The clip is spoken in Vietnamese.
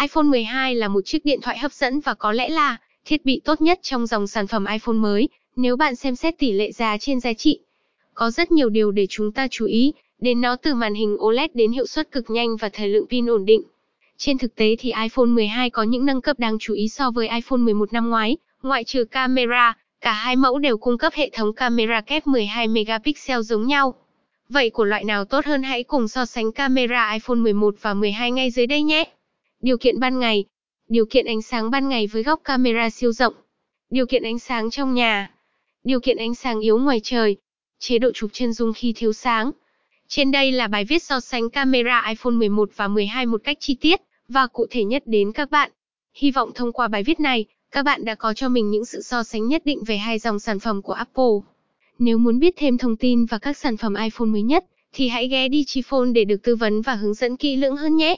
iPhone 12 là một chiếc điện thoại hấp dẫn và có lẽ là thiết bị tốt nhất trong dòng sản phẩm iPhone mới, nếu bạn xem xét tỷ lệ giá trên giá trị. Có rất nhiều điều để chúng ta chú ý, đến nó từ màn hình OLED đến hiệu suất cực nhanh và thời lượng pin ổn định. Trên thực tế thì iPhone 12 có những nâng cấp đáng chú ý so với iPhone 11 năm ngoái, ngoại trừ camera, cả hai mẫu đều cung cấp hệ thống camera kép 12 megapixel giống nhau. Vậy của loại nào tốt hơn hãy cùng so sánh camera iPhone 11 và 12 ngay dưới đây nhé. Điều kiện ban ngày. Điều kiện ánh sáng ban ngày với góc camera siêu rộng. Điều kiện ánh sáng trong nhà. Điều kiện ánh sáng yếu ngoài trời. Chế độ chụp chân dung khi thiếu sáng. Trên đây là bài viết so sánh camera iPhone 11 và 12 một cách chi tiết và cụ thể nhất đến các bạn. Hy vọng thông qua bài viết này, các bạn đã có cho mình những sự so sánh nhất định về hai dòng sản phẩm của Apple. Nếu muốn biết thêm thông tin và các sản phẩm iPhone mới nhất, thì hãy ghé đi Phone để được tư vấn và hướng dẫn kỹ lưỡng hơn nhé.